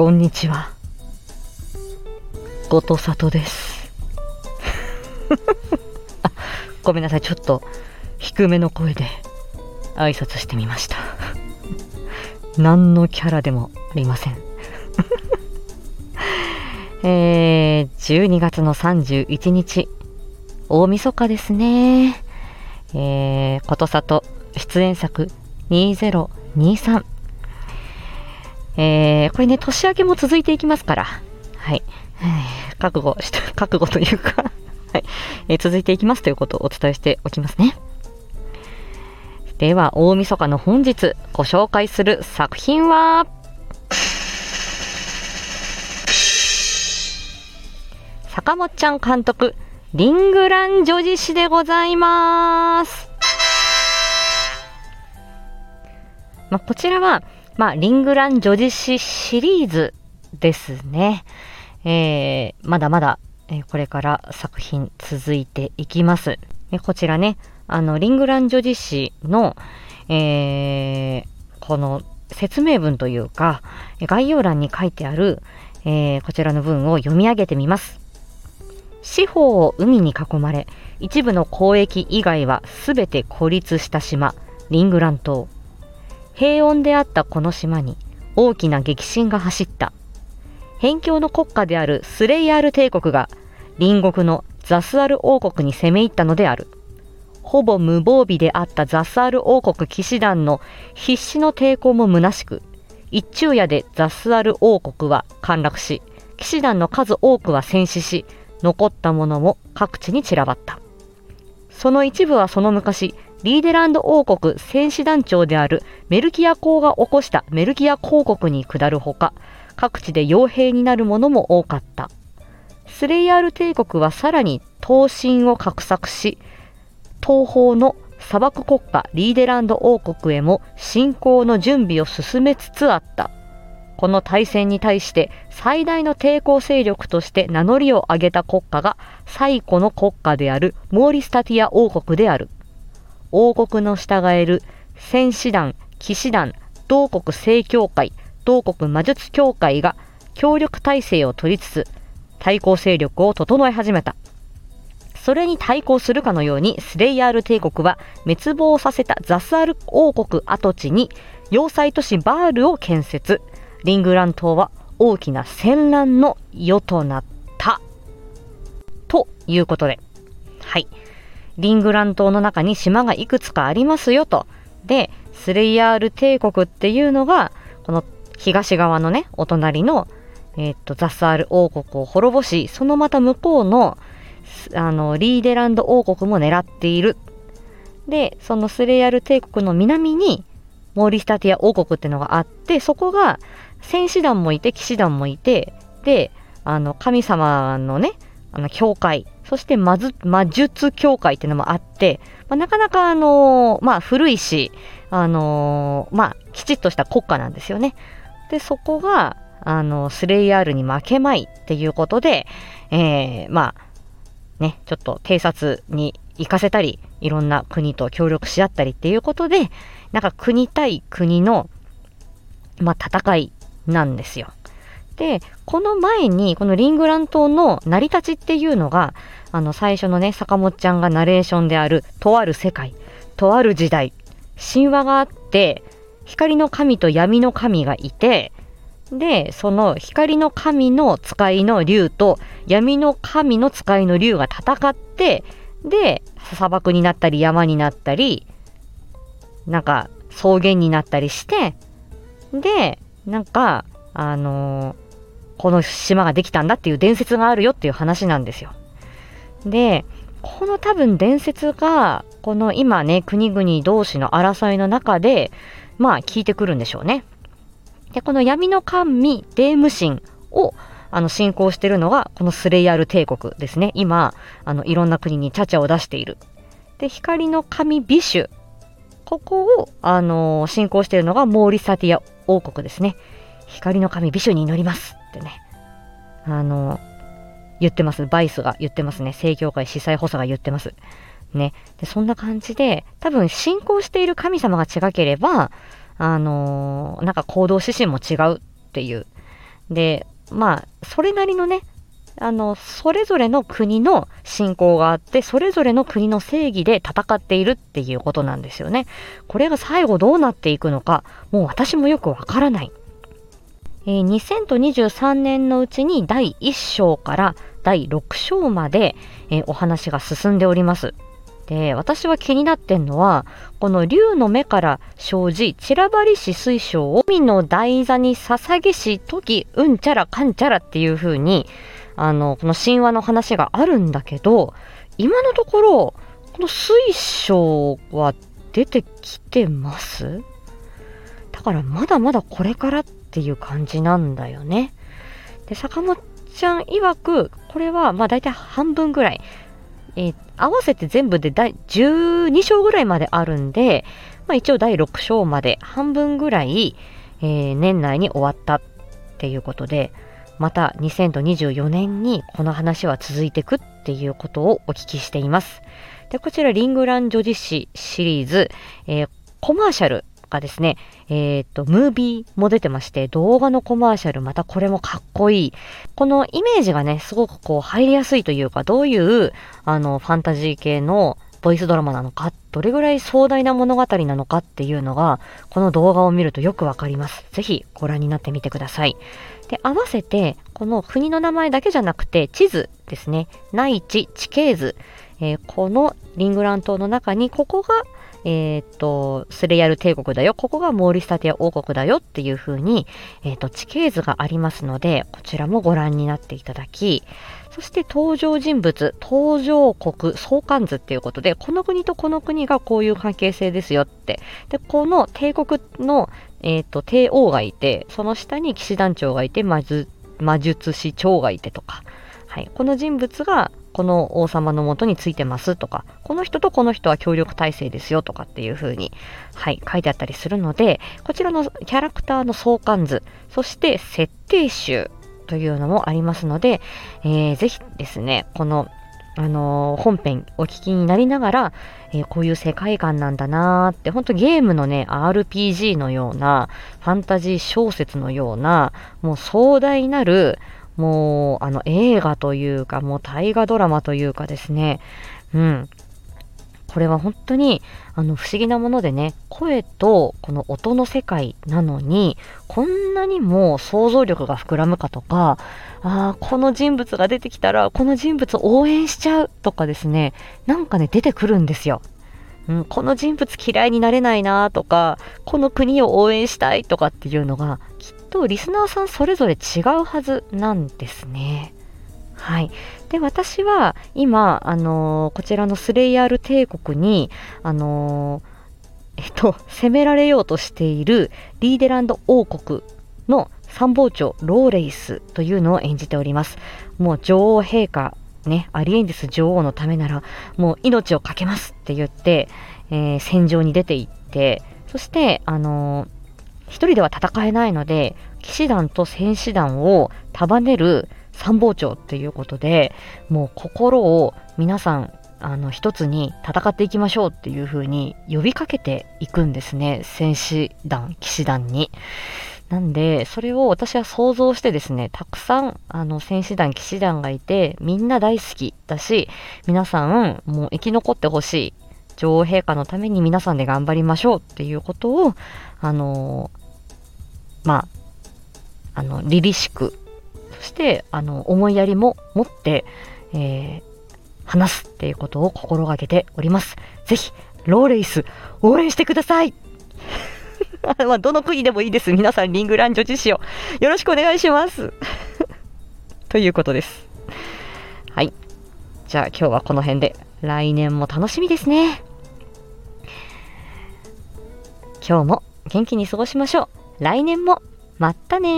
こんにちは。後藤里です。あ、ごめんなさい。ちょっと低めの声で挨拶してみました。何のキャラでもありません。えー、12月の31日、大晦日ですね。えー、ことさと出演作2023。えー、これね、年明けも続いていきますから、はい。覚悟して、覚悟というか はい、えー続いていきますということをお伝えしておきますね。では、大晦日の本日ご紹介する作品は、坂本ちゃん監督、リングラン女子誌でございます。まあ、こちらは、まあ、リングラン女子誌シリーズですね。えー、まだまだ、えーこれから作品続いていきます。えこちらね、あの、リングラン女子誌の、えー、この説明文というか、え概要欄に書いてある、えーこちらの文を読み上げてみます。四方を海に囲まれ、一部の交易以外はすべて孤立した島、リングラン島。平穏であったこの島に大きな激震が走った。辺境の国家であるスレイヤール帝国が隣国のザスアル王国に攻め入ったのである。ほぼ無防備であったザスアル王国騎士団の必死の抵抗も虚しく、一昼夜でザスアル王国は陥落し、騎士団の数多くは戦死し、残ったものも各地に散らばった。その一部はその昔、リーデランド王国戦士団長であるメルキア公が起こしたメルキア公国に下るほか、各地で傭兵になるもも多かった。スレイヤール帝国はさらに東進を画策し、東方の砂漠国家リーデランド王国へも侵攻の準備を進めつつあった。この大戦に対して最大の抵抗勢力として名乗りを上げた国家が最古の国家であるモーリスタティア王国である。王国の従える戦士団、騎士団、同国正教会、同国魔術協会が協力体制を取りつつ対抗勢力を整え始めた。それに対抗するかのようにスレイヤール帝国は滅亡させたザスアル王国跡地に要塞都市バールを建設。リングラン島は大きな戦乱の世となった。ということで。はい。リングラン島の中に島がいくつかありますよと。で、スレイヤール帝国っていうのが、この東側のね、お隣の、えーっと、ザスアール王国を滅ぼし、そのまた向こうの、あの、リーデランド王国も狙っている。で、そのスレイヤール帝国の南に、モーリスタティア王国っていうのがあって、そこが戦士団もいて、騎士団もいて、で、あの、神様のね、あの、教会、そして魔ず魔術協会っていうのもあって、まあ、なかなかあのまあ古いし、あのまあきちっとした国家なんですよね。で、そこが、あの、スレイヤールに負けまいっていうことで、えー、まあ、ね、ちょっと偵察に行かせたり、いろんな国と協力し合ったりっていうことで、なんか国対国の、まあ、戦いなんですよ。で、この前に、このリングラン島の成り立ちっていうのが、あの、最初のね、坂本ちゃんがナレーションである、とある世界、とある時代、神話があって、光の神と闇の神がいて、で、その光の神の使いの竜と闇の神の使いの竜が戦って、で、砂漠になったり山になったり、なんか草原になったりして、で、なんか、あのーこの島ができたんだっていう伝説があるよっていう話なんですよ。で、この多分伝説が、この今ね、国々同士の争いの中で、まあ聞いてくるんでしょうね。で、この闇の神デーム神をあの信仰してるのが、このスレイヤル帝国ですね。今、あのいろんな国にチャチャを出している。で、光の神ビシュ。ここを、あの信仰しているのがモーリサティア王国ですね。光の神ビシュに祈りますってね。あの言ってます。バイスが言ってますね。正教会司祭補佐が言ってます。ね。で、そんな感じで、多分信仰している神様が違ければ、あのーなんか行動指針も違うっていう。で、まあ、それなりのね、あの、それぞれの国の信仰があって、それぞれの国の正義で戦っているっていうことなんですよね。これが最後どうなっていくのか、もう私もよくわからない。えー、2023年のうちに第1章から第6章まで、えー、お話が進んでおります。で、私は気になってんのは、この竜の目から生じ、散らばりし水晶を海の台座に捧げし、時、うんちゃらかんちゃらっていう風に、あの、この神話の話があるんだけど、今のところ、この水晶は出てきてます？だからまだまだこれからっていう感じなんだよね。で、坂本ちゃん曰く、これはまあ大体半分ぐらい。えー、合わせて全部で第12章ぐらいまであるんで、まあ、一応第6章まで半分ぐらい、えー、年内に終わったっていうことで、また2024年にこの話は続いていくっていうことをお聞きしています。で、こちらリングラン女子誌シリーズ、えー、コマーシャルがですね、えっ、と、ムービーも出てまして、動画のコマーシャル、またこれもかっこいい。このイメージがね、すごくこう入りやすいというか、どういう、あの、ファンタジー系のボイスドラマなのか、どれぐらい壮大な物語なのかっていうのが、この動画を見るとよくわかります。ぜひご覧になってみてください。で、合わせて、この国の名前だけじゃなくて、地図ですね。内地地形図。えー、このリングラン島の中に、ここが、えっ、と、スレヤル帝国だよ。ここがモーリスタティア王国だよっていう風に、えっ、と、地形図がありますので、こちらもご覧になっていただき、そして登場人物、登場国相関図っていうことで、この国とこの国がこういう関係性ですよって。で、この帝国の、えっ、と、帝王がいて、その下に騎士団長がいて、魔術魔術師長がいてとか、はい、この人物がこの王様のもとについてますとか、この人とこの人は協力体制ですよとかっていう風に、はい、書いてあったりするので、こちらのキャラクターの相関図、そして設定集というのもありますので、えー、ぜひですね、この、あのー、本編お聞きになりながら、えー、こういう世界観なんだなーって、ほんとゲームのね、RPG のような、ファンタジー小説のような、もう壮大なる、もう、あの、映画というか、もう大河ドラマというかですね、うん、これは本当にあの不思議なものでね、声とこの音の世界なのに、こんなにも想像力が膨らむかとか、ああ、この人物が出てきたら、この人物応援しちゃうとかですね、なんかね、出てくるんですよ。うん、この人物嫌いになれないなとか、この国を応援したいとかっていうのが、きっとリスナーさんそれぞれ違うはずなんですね。はい。で、私は今、あのー、こちらのスレイヤール帝国に、あのー、えっと、攻められようとしているリーデランド王国の参謀長ローレイスというのを演じております。もう女王陛下、ね、アリエンディス女王のためなら、もう命を懸けますって言って、えー、戦場に出て行って、そして、あの一人では戦えないので、騎士団と戦士団を束ねる参謀長っていうことで、もう心を皆さん、あの、一つに戦っていきましょうっていう風に呼びかけていくんですね。戦士団、騎士団に。なんで、それを私は想像してですね、たくさん、あの、戦士団、騎士団がいて、みんな大好きだし、皆さん、もう生き残ってほしい。女王陛下のために皆さんで頑張りましょうっていうことを、あのまあ、あの、凛々しくそしてあの思いやりも持って、えー、話すっていうことを心がけております。ぜひ、ローレイス、応援してください まあ、どの国でもいいです。皆さん、リングラン女子誌をよろしくお願いします ということです。はい。じゃあ今日はこの辺で、来年も楽しみですね。今日も元気に過ごしましょう。来年も、まったね